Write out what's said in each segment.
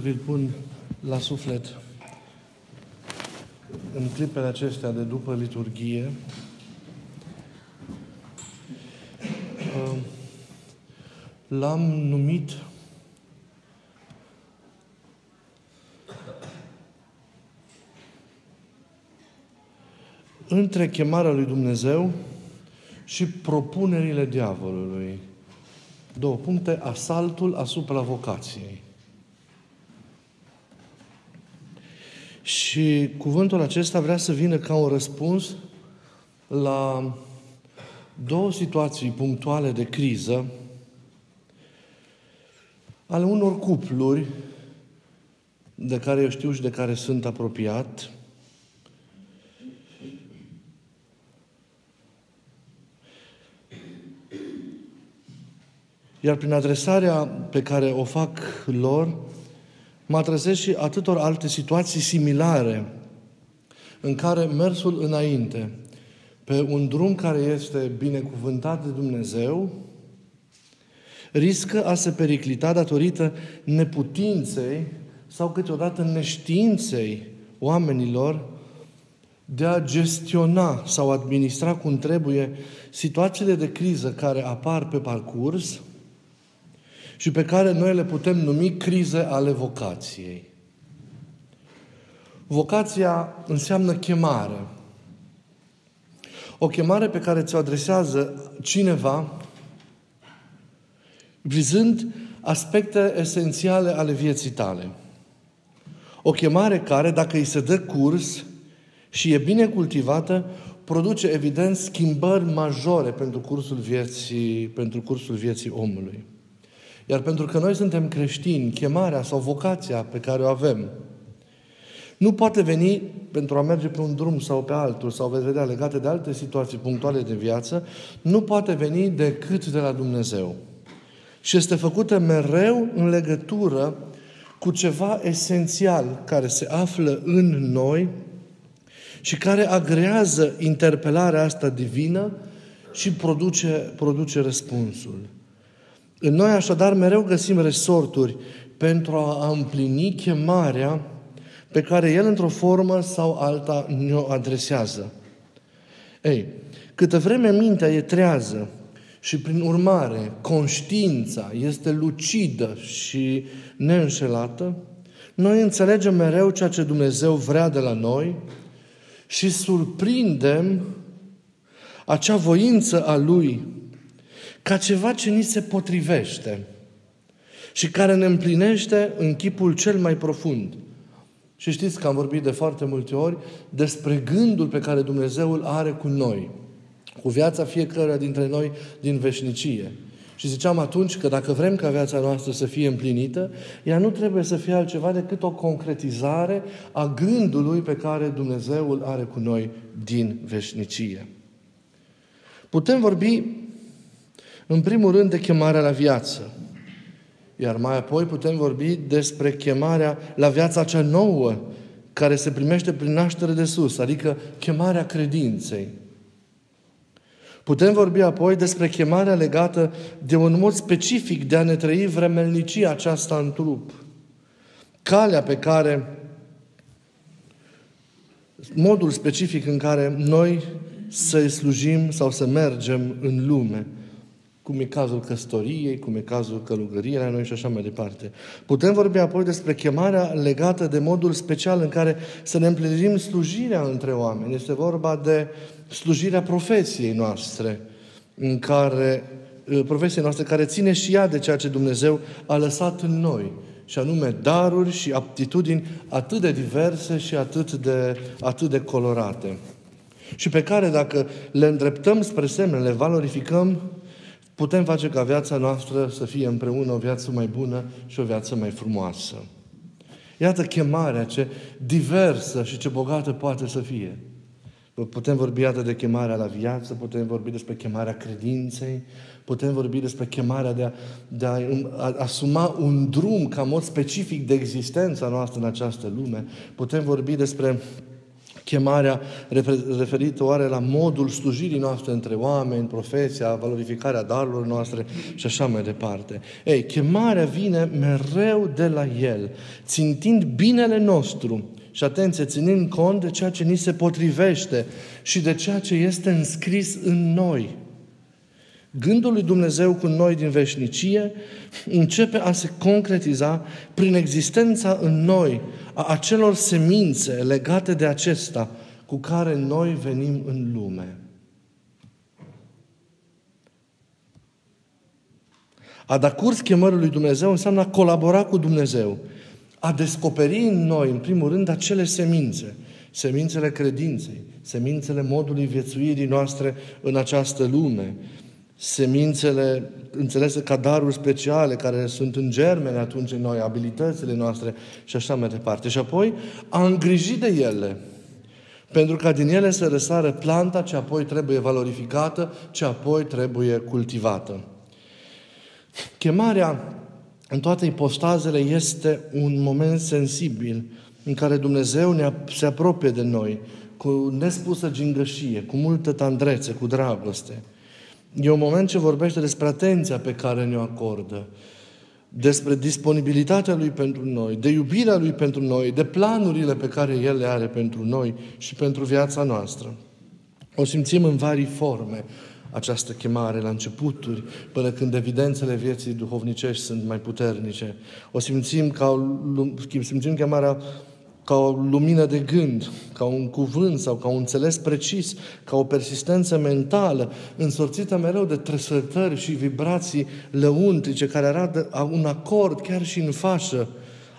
vi-l pun la suflet în clipele acestea de după liturghie. Uh, l-am numit între chemarea lui Dumnezeu și propunerile diavolului. Două puncte, asaltul asupra vocației. Și cuvântul acesta vrea să vină ca un răspuns la două situații punctuale de criză ale unor cupluri de care eu știu și de care sunt apropiat, Iar prin adresarea pe care o fac lor, mă adresez și atâtor alte situații similare în care mersul înainte pe un drum care este binecuvântat de Dumnezeu riscă a se periclita datorită neputinței sau câteodată neștiinței oamenilor de a gestiona sau administra cum trebuie situațiile de criză care apar pe parcurs – și pe care noi le putem numi crize ale vocației. Vocația înseamnă chemare. O chemare pe care ți-o adresează cineva vizând aspecte esențiale ale vieții tale. O chemare care, dacă îi se dă curs și e bine cultivată, produce evident schimbări majore pentru cursul vieții, pentru cursul vieții omului. Iar pentru că noi suntem creștini, chemarea sau vocația pe care o avem nu poate veni pentru a merge pe un drum sau pe altul, sau veți vedea legate de alte situații punctuale de viață, nu poate veni decât de la Dumnezeu. Și este făcută mereu în legătură cu ceva esențial care se află în noi și care agrează interpelarea asta divină și produce, produce răspunsul. În noi așadar mereu găsim resorturi pentru a împlini chemarea pe care El într-o formă sau alta ne-o adresează. Ei, câtă vreme mintea e trează și prin urmare conștiința este lucidă și neînșelată, noi înțelegem mereu ceea ce Dumnezeu vrea de la noi și surprindem acea voință a Lui ca ceva ce ni se potrivește și care ne împlinește în chipul cel mai profund. Și știți că am vorbit de foarte multe ori despre gândul pe care Dumnezeu îl are cu noi, cu viața fiecăruia dintre noi din veșnicie. Și ziceam atunci că dacă vrem ca viața noastră să fie împlinită, ea nu trebuie să fie altceva decât o concretizare a gândului pe care Dumnezeu îl are cu noi din veșnicie. Putem vorbi în primul rând de chemarea la viață. Iar mai apoi putem vorbi despre chemarea la viața cea nouă, care se primește prin naștere de sus, adică chemarea credinței. Putem vorbi apoi despre chemarea legată de un mod specific de a ne trăi vremelnicia aceasta în trup. Calea pe care, modul specific în care noi să slujim sau să mergem în lume – cum e cazul căsătoriei, cum e cazul călugăriei la noi și așa mai departe. Putem vorbi apoi despre chemarea legată de modul special în care să ne împlinim slujirea între oameni. Este vorba de slujirea profesiei noastre, în care, uh, profesiei noastre care ține și ea de ceea ce Dumnezeu a lăsat în noi și anume daruri și aptitudini atât de diverse și atât de, atât de colorate. Și pe care, dacă le îndreptăm spre semne, le valorificăm, putem face ca viața noastră să fie împreună o viață mai bună și o viață mai frumoasă. Iată chemarea ce diversă și ce bogată poate să fie. Putem vorbi iată de chemarea la viață, putem vorbi despre chemarea credinței, putem vorbi despre chemarea de a, de a, a asuma un drum ca mod specific de existența noastră în această lume, putem vorbi despre chemarea referită oare la modul slujirii noastre între oameni, profesia, valorificarea darurilor noastre și așa mai departe. Ei, chemarea vine mereu de la El, țintind binele nostru și atenție, ținând cont de ceea ce ni se potrivește și de ceea ce este înscris în noi. Gândul lui Dumnezeu cu noi din veșnicie începe a se concretiza prin existența în noi a acelor semințe legate de acesta cu care noi venim în lume. A da curs chemării lui Dumnezeu înseamnă a colabora cu Dumnezeu, a descoperi în noi, în primul rând, acele semințe, semințele credinței, semințele modului viețuirii noastre în această lume, semințele înțelese ca daruri speciale care sunt în germene atunci în noi, abilitățile noastre și așa mai departe. Și apoi a îngrijit de ele, pentru ca din ele să răsară planta ce apoi trebuie valorificată, ce apoi trebuie cultivată. Chemarea în toate ipostazele este un moment sensibil în care Dumnezeu ne, se apropie de noi cu nespusă gingășie, cu multă tandrețe, cu dragoste – E un moment ce vorbește despre atenția pe care ne-o acordă, despre disponibilitatea Lui pentru noi, de iubirea Lui pentru noi, de planurile pe care El le are pentru noi și pentru viața noastră. O simțim în vari forme această chemare la începuturi, până când evidențele vieții duhovnicești sunt mai puternice. O simțim ca simțim chemarea ca o lumină de gând, ca un cuvânt sau ca un înțeles precis, ca o persistență mentală, însorțită mereu de trăsătări și vibrații lăuntrice care arată un acord chiar și în fașă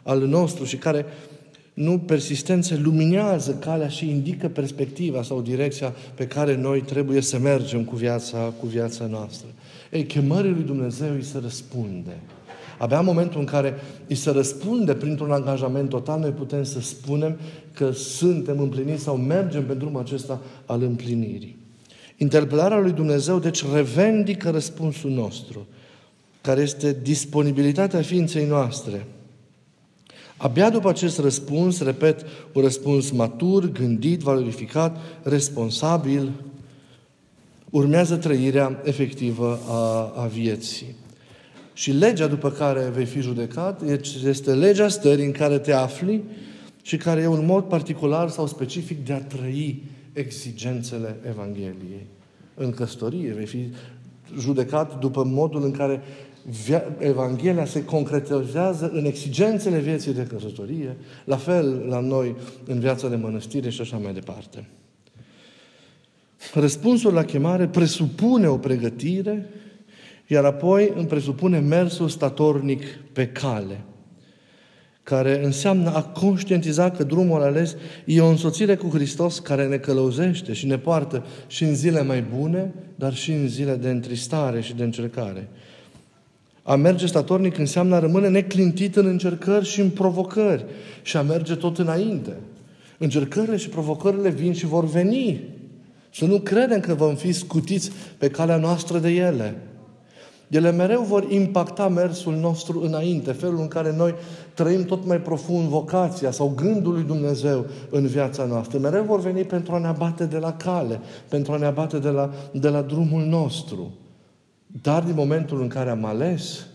al nostru și care nu persistență luminează calea și indică perspectiva sau direcția pe care noi trebuie să mergem cu viața, cu viața noastră. Ei, chemării lui Dumnezeu îi se răspunde. Abia în momentul în care îi se răspunde printr-un angajament total, noi putem să spunem că suntem împliniți sau mergem pe drumul acesta al împlinirii. Interpelarea lui Dumnezeu, deci, revendică răspunsul nostru, care este disponibilitatea ființei noastre. Abia după acest răspuns, repet, un răspuns matur, gândit, valorificat, responsabil, urmează trăirea efectivă a, a vieții. Și legea după care vei fi judecat este legea stării în care te afli și care e un mod particular sau specific de a trăi exigențele Evangheliei. În căsătorie vei fi judecat după modul în care Evanghelia se concretizează în exigențele vieții de căsătorie, la fel la noi în viața de mănăstire și așa mai departe. Răspunsul la chemare presupune o pregătire iar apoi îmi presupune mersul statornic pe cale, care înseamnă a conștientiza că drumul ales e o însoțire cu Hristos care ne călăuzește și ne poartă și în zile mai bune, dar și în zile de întristare și de încercare. A merge statornic înseamnă a rămâne neclintit în încercări și în provocări și a merge tot înainte. Încercările și provocările vin și vor veni. Să nu credem că vom fi scutiți pe calea noastră de ele. Ele mereu vor impacta mersul nostru înainte, felul în care noi trăim tot mai profund vocația sau gândul lui Dumnezeu în viața noastră. Mereu vor veni pentru a ne abate de la cale, pentru a ne abate de la, de la drumul nostru. Dar din momentul în care am ales,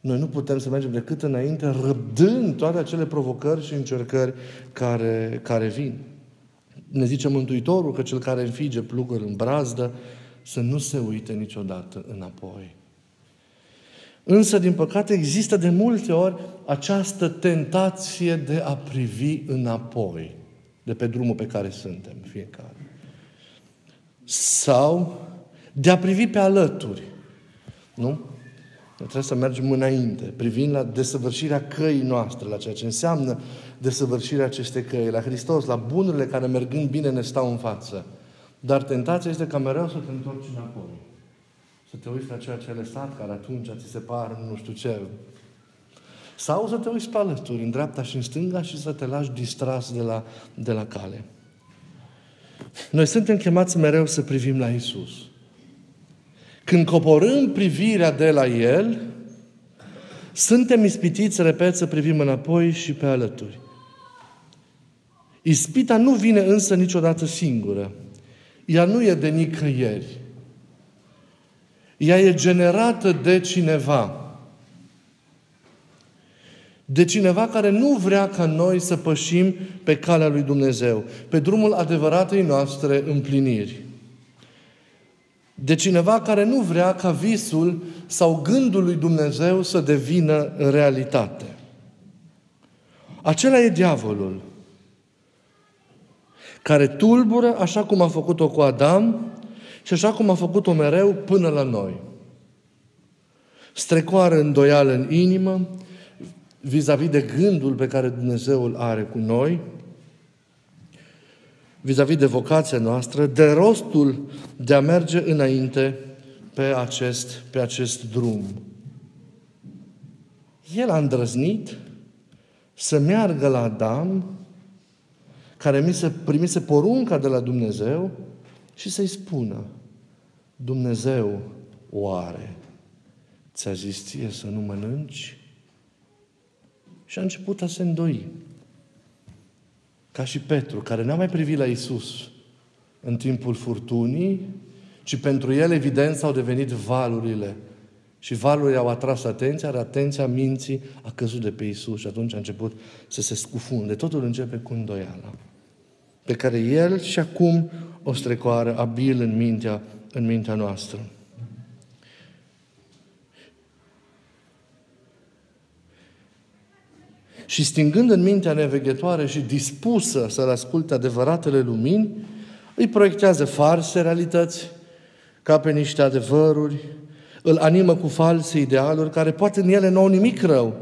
noi nu putem să mergem decât înainte, răbdând toate acele provocări și încercări care, care vin. Ne zice Mântuitorul că cel care înfige plugări în brazdă să nu se uite niciodată înapoi. Însă, din păcate, există de multe ori această tentație de a privi înapoi de pe drumul pe care suntem fiecare. Sau de a privi pe alături. Nu? Noi trebuie să mergem înainte, privind la desăvârșirea căii noastre, la ceea ce înseamnă desăvârșirea acestei căi, la Hristos, la bunurile care mergând bine ne stau în față. Dar tentația este ca mereu să te întorci înapoi să te uiți la ceea ce ai lăsat, care atunci ți se par nu știu ce. Sau să te uiți pe alături, în dreapta și în stânga și să te lași distras de la, de la cale. Noi suntem chemați mereu să privim la Isus. Când coborâm privirea de la El, suntem ispitiți, repet, să privim înapoi și pe alături. Ispita nu vine însă niciodată singură. Ea nu e de nicăieri. Ea e generată de cineva. De cineva care nu vrea ca noi să pășim pe calea lui Dumnezeu, pe drumul adevăratei noastre împliniri. De cineva care nu vrea ca visul sau gândul lui Dumnezeu să devină realitate. Acela e diavolul care tulbură așa cum a făcut-o cu Adam și așa cum a făcut-o mereu până la noi. Strecoară îndoială în inimă vis-a-vis de gândul pe care Dumnezeu îl are cu noi, vis-a-vis de vocația noastră, de rostul de a merge înainte pe acest, pe acest drum. El a îndrăznit să meargă la Adam, care mi se primise porunca de la Dumnezeu, și să-i spună, Dumnezeu oare ți-a zis ție să nu mănânci? Și a început a se îndoi. Ca și Petru, care n-a mai privit la Isus în timpul furtunii, ci pentru el, evident, s-au devenit valurile. Și valurile au atras atenția, dar atenția minții a căzut de pe Isus și atunci a început să se scufunde. Totul începe cu îndoiala pe care El și acum o strecoară abil în mintea, în mintea noastră. Și stingând în mintea neveghetoare și dispusă să-L asculte adevăratele lumini, îi proiectează farse realități, ca pe niște adevăruri, îl animă cu false idealuri, care poate în ele nu au nimic rău,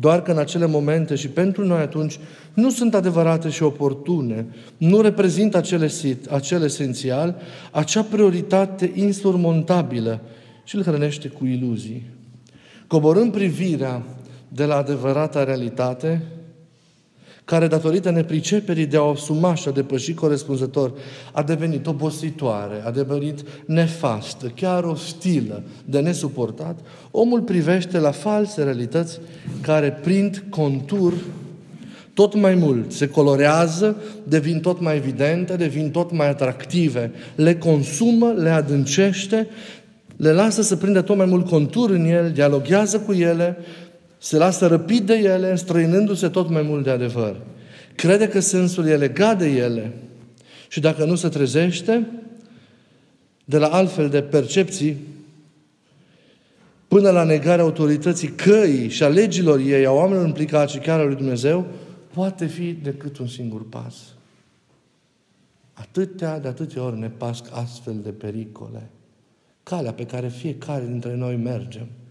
doar că în acele momente și pentru noi atunci nu sunt adevărate și oportune, nu reprezintă acel, acel esențial, acea prioritate insurmontabilă și îl hrănește cu iluzii. Coborând privirea de la adevărata realitate, care datorită nepriceperii de a o asuma și a depăși corespunzător, a devenit obositoare, a devenit nefastă, chiar ostilă, de nesuportat, omul privește la false realități care prind contur tot mai mult, se colorează, devin tot mai evidente, devin tot mai atractive, le consumă, le adâncește, le lasă să prindă tot mai mult contur în el, dialoghează cu ele, se lasă răpit de ele, înstrăinându-se tot mai mult de adevăr. Crede că sensul e legat de ele și dacă nu se trezește, de la altfel de percepții, până la negarea autorității căii și a legilor ei, a oamenilor implicați și chiar a lui Dumnezeu, poate fi decât un singur pas. Atâtea de atâtea ori ne pasc astfel de pericole. Calea pe care fiecare dintre noi mergem –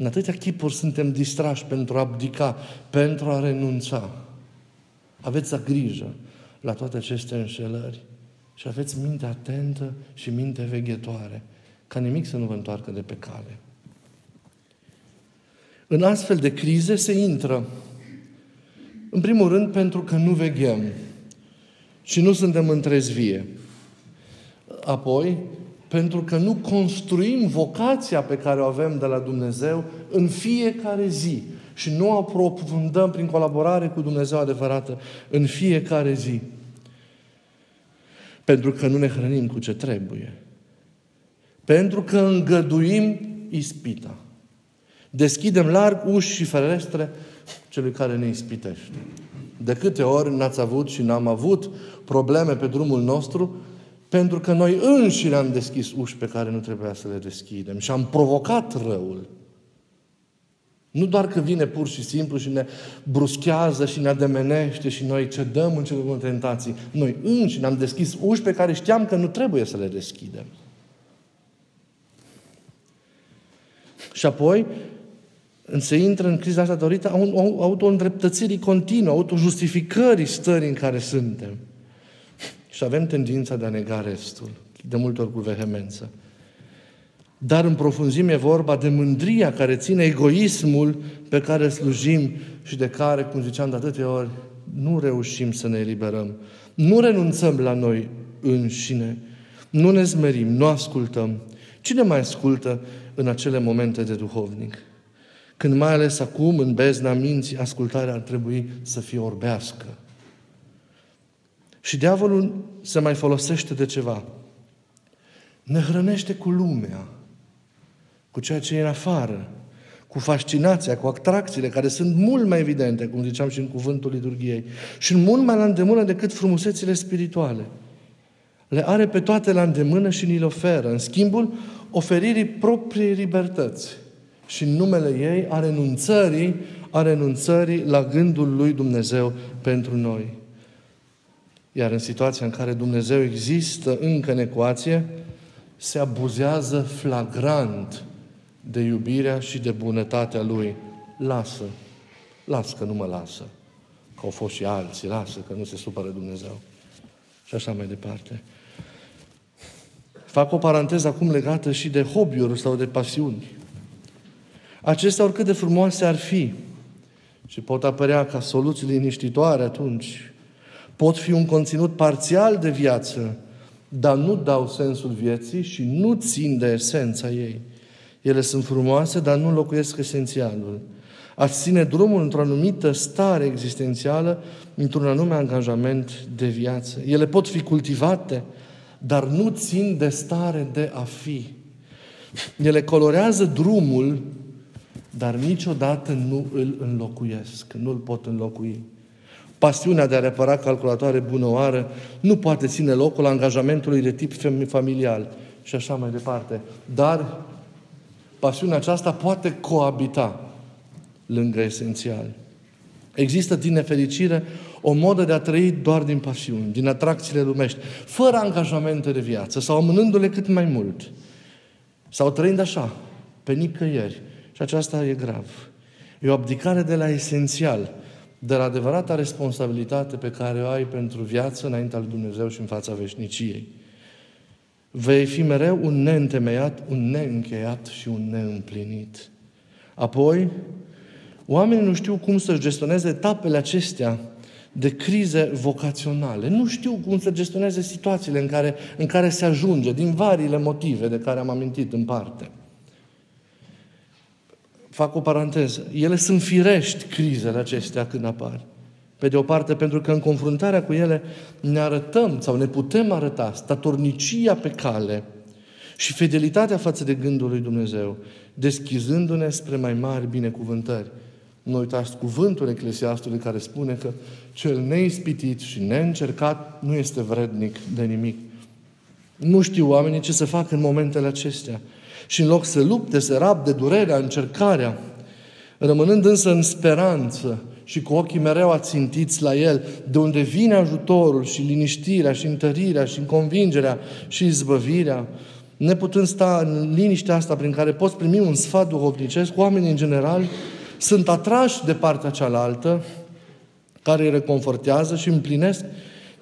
în atâtea chipuri suntem distrași pentru a abdica, pentru a renunța. Aveți grijă la toate aceste înșelări și aveți minte atentă și minte veghetoare, ca nimic să nu vă întoarcă de pe cale. În astfel de crize se intră, în primul rând, pentru că nu veghem și nu suntem în trezvie. Apoi, pentru că nu construim vocația pe care o avem de la Dumnezeu în fiecare zi și nu o aprofundăm prin colaborare cu Dumnezeu adevărată în fiecare zi. Pentru că nu ne hrănim cu ce trebuie. Pentru că îngăduim ispita. Deschidem larg uși și ferestre celui care ne ispitește. De câte ori n-ați avut și n-am avut probleme pe drumul nostru pentru că noi înșine am deschis uși pe care nu trebuia să le deschidem și am provocat răul. Nu doar că vine pur și simplu și ne bruschează și ne ademenește și noi cedăm în cele tentații. Noi înșine am deschis uși pe care știam că nu trebuie să le deschidem. Și apoi se intră în criza asta datorită auto-îndreptățirii continuă, auto-justificării stării în care suntem. Și avem tendința de a nega restul, de multe ori cu vehemență. Dar în profunzime e vorba de mândria care ține egoismul pe care slujim și de care, cum ziceam de atâtea ori, nu reușim să ne eliberăm. Nu renunțăm la noi înșine, nu ne zmerim, nu ascultăm. Cine mai ascultă în acele momente de duhovnic? când mai ales acum, în bezna minții, ascultarea ar trebui să fie orbească. Și diavolul se mai folosește de ceva. Ne hrănește cu lumea, cu ceea ce e în afară, cu fascinația, cu atracțiile care sunt mult mai evidente, cum ziceam și în cuvântul liturgiei, și mult mai la îndemână decât frumusețile spirituale. Le are pe toate la îndemână și ni le oferă, în schimbul oferirii propriei libertăți și în numele ei a renunțării, a renunțării la gândul lui Dumnezeu pentru noi. Iar în situația în care Dumnezeu există încă în ecuație, se abuzează flagrant de iubirea și de bunătatea Lui. Lasă. Lasă că nu mă lasă. Că au fost și alții. Lasă că nu se supără Dumnezeu. Și așa mai departe. Fac o paranteză acum legată și de hobby-uri sau de pasiuni. Acestea, oricât de frumoase ar fi, și pot apărea ca soluții liniștitoare atunci, pot fi un conținut parțial de viață, dar nu dau sensul vieții și nu țin de esența ei. Ele sunt frumoase, dar nu locuiesc esențialul. Aș ține drumul într-o anumită stare existențială, într-un anume angajament de viață. Ele pot fi cultivate, dar nu țin de stare de a fi. Ele colorează drumul, dar niciodată nu îl înlocuiesc, nu îl pot înlocui. Pasiunea de a repara calculatoare bună oară nu poate ține locul angajamentului de tip familial și așa mai departe. Dar pasiunea aceasta poate coabita lângă esențial. Există, din nefericire, o modă de a trăi doar din pasiuni, din atracțiile lumești, fără angajamente de viață sau amânându-le cât mai mult. Sau trăind așa, pe nicăieri. Și aceasta e grav. E o abdicare de la esențial, de la adevărata responsabilitate pe care o ai pentru viață înaintea lui Dumnezeu și în fața veșniciei. Vei fi mereu un neîntemeiat, un neîncheiat și un neîmplinit. Apoi, oamenii nu știu cum să gestioneze etapele acestea de crize vocaționale. Nu știu cum să gestioneze situațiile în care, în care se ajunge, din variile motive de care am amintit în parte. Fac o paranteză. Ele sunt firești, crizele acestea când apar. Pe de o parte, pentru că în confruntarea cu ele ne arătăm sau ne putem arăta statornicia pe cale și fidelitatea față de gândul lui Dumnezeu, deschizându-ne spre mai mari binecuvântări. Nu uitați cuvântul Eclesiastului care spune că cel neispitit și neîncercat nu este vrednic de nimic. Nu știu oamenii ce să facă în momentele acestea. Și în loc să lupte, să rabde durerea, încercarea, rămânând însă în speranță și cu ochii mereu ațintiți la El, de unde vine ajutorul și liniștirea și întărirea și convingerea și izbăvirea, neputând sta în liniștea asta prin care poți primi un sfat duhovnicesc, oamenii în general sunt atrași de partea cealaltă, care îi reconfortează și împlinesc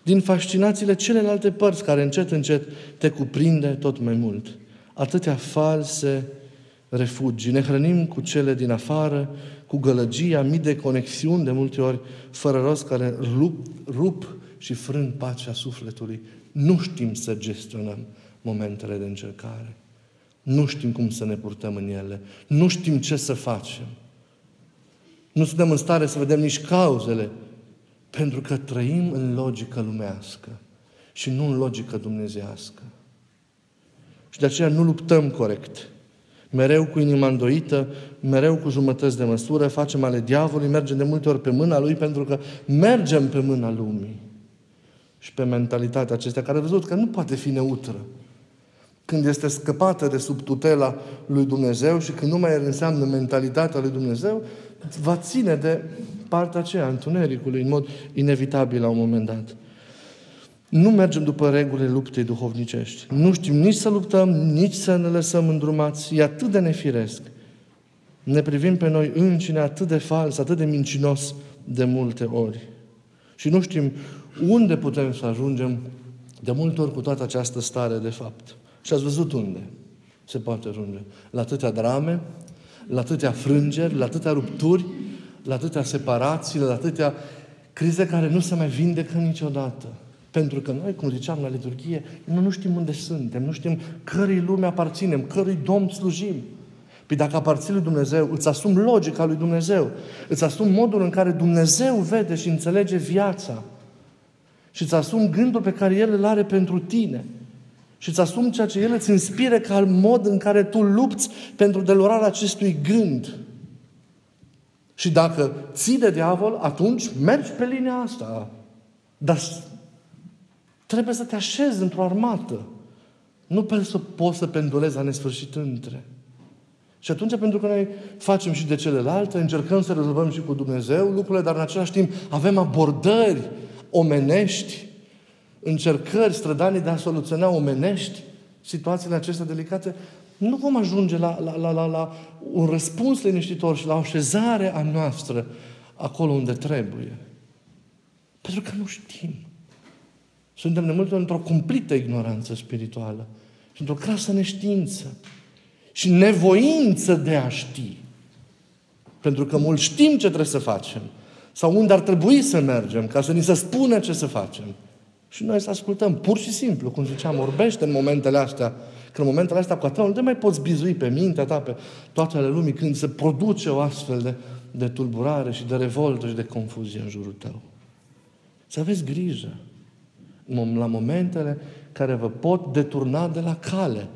din fascinațiile celelalte părți care încet, încet te cuprinde tot mai mult. Atâtea false refugii. Ne hrănim cu cele din afară, cu gălăgia, mii de conexiuni, de multe ori, fără rost, care rup, rup și frâng pacea sufletului. Nu știm să gestionăm momentele de încercare. Nu știm cum să ne purtăm în ele. Nu știm ce să facem. Nu suntem în stare să vedem nici cauzele, pentru că trăim în logică lumească și nu în logică dumnezească. Și de aceea nu luptăm corect. Mereu cu inima îndoită, mereu cu jumătăți de măsură, facem ale diavolului, mergem de multe ori pe mâna lui, pentru că mergem pe mâna lumii. Și pe mentalitatea acestea, care a văzut că nu poate fi neutră. Când este scăpată de sub tutela lui Dumnezeu și când nu mai înseamnă mentalitatea lui Dumnezeu, va ține de partea aceea, întunericului, în mod inevitabil la un moment dat. Nu mergem după regulile luptei duhovnicești. Nu știm nici să luptăm, nici să ne lăsăm îndrumați. E atât de nefiresc. Ne privim pe noi încine atât de fals, atât de mincinos de multe ori. Și nu știm unde putem să ajungem de multe ori cu toată această stare de fapt. Și ați văzut unde se poate ajunge. La atâtea drame, la atâtea frângeri, la atâtea rupturi, la atâtea separații, la atâtea crize care nu se mai vindecă niciodată. Pentru că noi, cum ziceam la liturghie, noi nu știm unde suntem, nu știm cărui lume aparținem, cărui Domn slujim. Păi dacă aparții lui Dumnezeu, îți asumi logica lui Dumnezeu, îți asumi modul în care Dumnezeu vede și înțelege viața și îți asumi gândul pe care El îl are pentru tine și îți asumi ceea ce El îți inspire ca mod în care tu lupți pentru delurarea acestui gând. Și dacă ții de diavol, atunci mergi pe linia asta. Dar trebuie să te așezi într-o armată. Nu pentru să poți să pendulezi la nesfârșit între. Și atunci, pentru că noi facem și de celelalte, încercăm să rezolvăm și cu Dumnezeu lucrurile, dar în același timp avem abordări omenești, încercări, strădanii de a soluționa omenești situațiile acestea delicate, nu vom ajunge la, la, la, la, la un răspuns liniștitor și la o așezare a noastră acolo unde trebuie. Pentru că nu știm. Suntem de multe ori într-o cumplită ignoranță spirituală și într-o crasă neștiință și nevoință de a ști. Pentru că mult știm ce trebuie să facem sau unde ar trebui să mergem ca să ni se spună ce să facem. Și noi să ascultăm, pur și simplu, cum ziceam, orbește în momentele astea, că în momentele astea cu atât nu te mai poți bizui pe mintea ta, pe toate ale lumii, când se produce o astfel de, de tulburare și de revoltă și de confuzie în jurul tău. Să aveți grijă la momentele care vă pot deturna de la cale.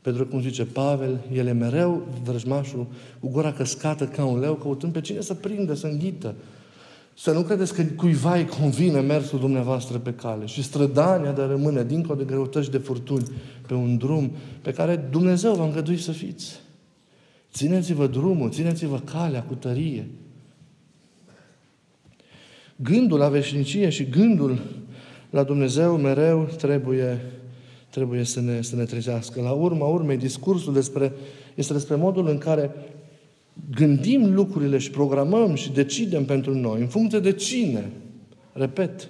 Pentru că, cum zice Pavel, el e mereu vrăjmașul cu gura căscată ca un leu, căutând pe cine să prindă, să înghită. Să nu credeți că cuiva îi convine mersul dumneavoastră pe cale și strădania de a rămâne dincolo de greutăți de furtuni pe un drum pe care Dumnezeu v-a îngăduit să fiți. Țineți-vă drumul, țineți-vă calea cu tărie. Gândul la veșnicie și gândul la Dumnezeu mereu trebuie, trebuie să, ne, să ne trezească. La urma urmei, discursul despre, este despre modul în care gândim lucrurile și programăm și decidem pentru noi, în funcție de cine? Repet,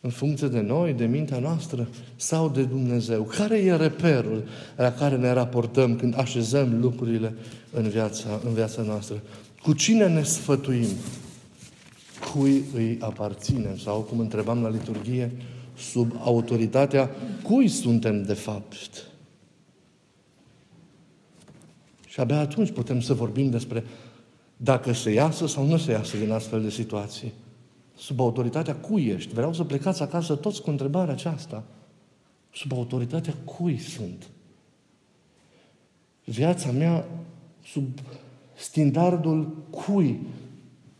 în funcție de noi, de mintea noastră sau de Dumnezeu. Care e reperul la care ne raportăm când așezăm lucrurile în viața, în viața noastră? Cu cine ne sfătuim? Cui îi aparținem? Sau, cum întrebam la liturghie, sub autoritatea cui suntem de fapt? Și abia atunci putem să vorbim despre dacă se iasă sau nu se iasă din astfel de situații. Sub autoritatea cui ești? Vreau să plecați acasă toți cu întrebarea aceasta. Sub autoritatea cui sunt? Viața mea sub standardul cui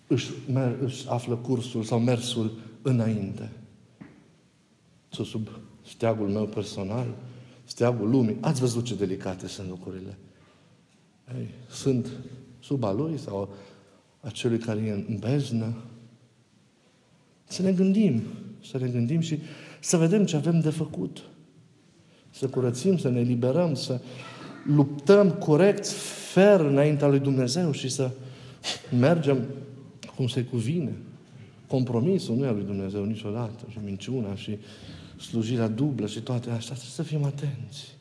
își, mer, își află cursul sau mersul înainte. Sau sub steagul meu personal, steagul lumii. Ați văzut ce delicate sunt lucrurile. Ei, sunt sub a lui sau a celui care e în beznă. Să ne gândim, să ne gândim și să vedem ce avem de făcut. Să curățim, să ne liberăm, să luptăm corect, fer înaintea lui Dumnezeu și să mergem cum se cuvine. Compromisul nu e al lui Dumnezeu niciodată. Și minciuna și slujirea dublă și toate astea. Trebuie să fim atenți.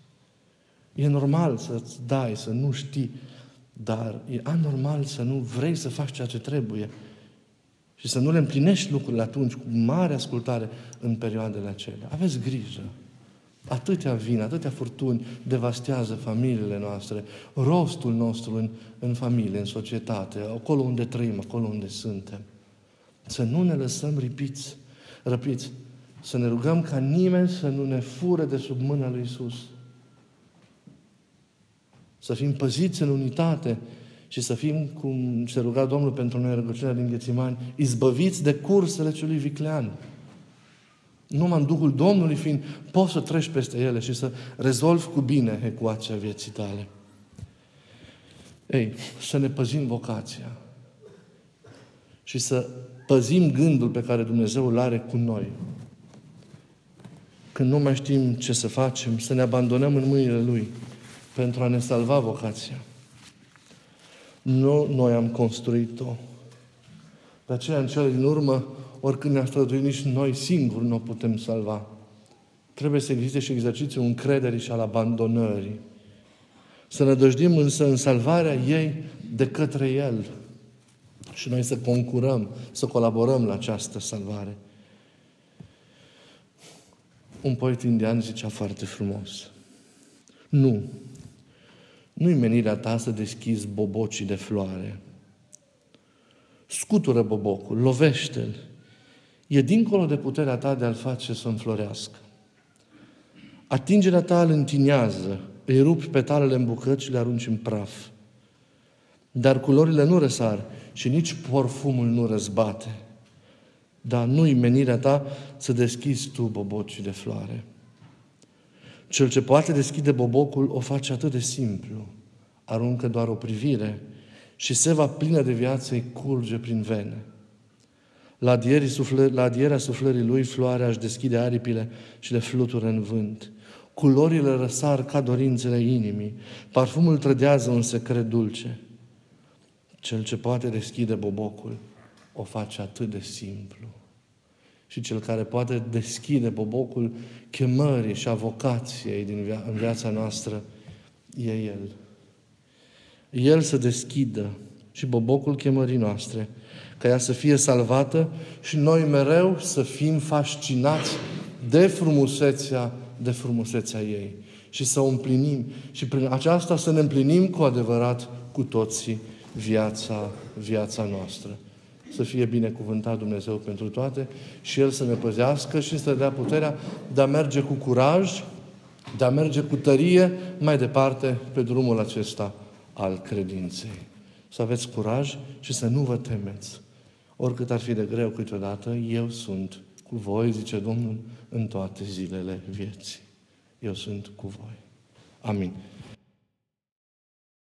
E normal să-ți dai, să nu știi, dar e anormal să nu vrei să faci ceea ce trebuie și să nu le împlinești lucrurile atunci cu mare ascultare în perioadele acelea. Aveți grijă. Atâtea vin, atâtea furtuni devastează familiile noastre, rostul nostru în, în familie, în societate, acolo unde trăim, acolo unde suntem. Să nu ne lăsăm ripiți, răpiți, să ne rugăm ca nimeni să nu ne fure de sub mâna lui Isus să fim păziți în unitate și să fim, cum se ruga Domnul pentru noi rugăciunea din Ghețimani, izbăviți de cursele celui viclean. Numai în Duhul Domnului fiind, poți să treci peste ele și să rezolvi cu bine ecuația vieții tale. Ei, să ne păzim vocația și să păzim gândul pe care Dumnezeu îl are cu noi. Când nu mai știm ce să facem, să ne abandonăm în mâinile Lui pentru a ne salva vocația. Nu noi am construit-o. De aceea, în cele din urmă, oricând ne-a străduit, nici noi singuri nu o putem salva. Trebuie să existe și exercițiul încrederii și al abandonării. Să ne dăjdim însă în salvarea ei de către El. Și noi să concurăm, să colaborăm la această salvare. Un poet indian zicea foarte frumos. Nu Nu-i menirea ta să deschizi bobocii de floare. Scutură bobocul, lovește-l. E dincolo de puterea ta de a-l face să înflorească. Atingerea ta îl întinează, îi rupi petalele în bucăți și le arunci în praf. Dar culorile nu răsar și nici porfumul nu răzbate. Dar nu-i menirea ta să deschizi tu bobocii de floare. Cel ce poate deschide bobocul o face atât de simplu. Aruncă doar o privire și se va plină de viață îi curge prin vene. La, adierii suflă, la adierea suflării lui, floarea își deschide aripile și le flutură în vânt. Culorile răsar ca dorințele inimii. Parfumul trădează un secret dulce. Cel ce poate deschide bobocul o face atât de simplu. Și cel care poate deschide bobocul chemării și a vocației din via- în viața noastră e El. El să deschidă și bobocul chemării noastre, ca ea să fie salvată și noi mereu să fim fascinați de frumusețea, de frumusețea ei. Și să o împlinim. Și prin aceasta să ne împlinim cu adevărat cu toții viața, viața noastră. Să fie binecuvântat Dumnezeu pentru toate și El să ne păzească și să dea puterea de a merge cu curaj, de a merge cu tărie mai departe pe drumul acesta al credinței. Să aveți curaj și să nu vă temeți. Oricât ar fi de greu câteodată, eu sunt cu voi, zice Domnul, în toate zilele vieții. Eu sunt cu voi. Amin.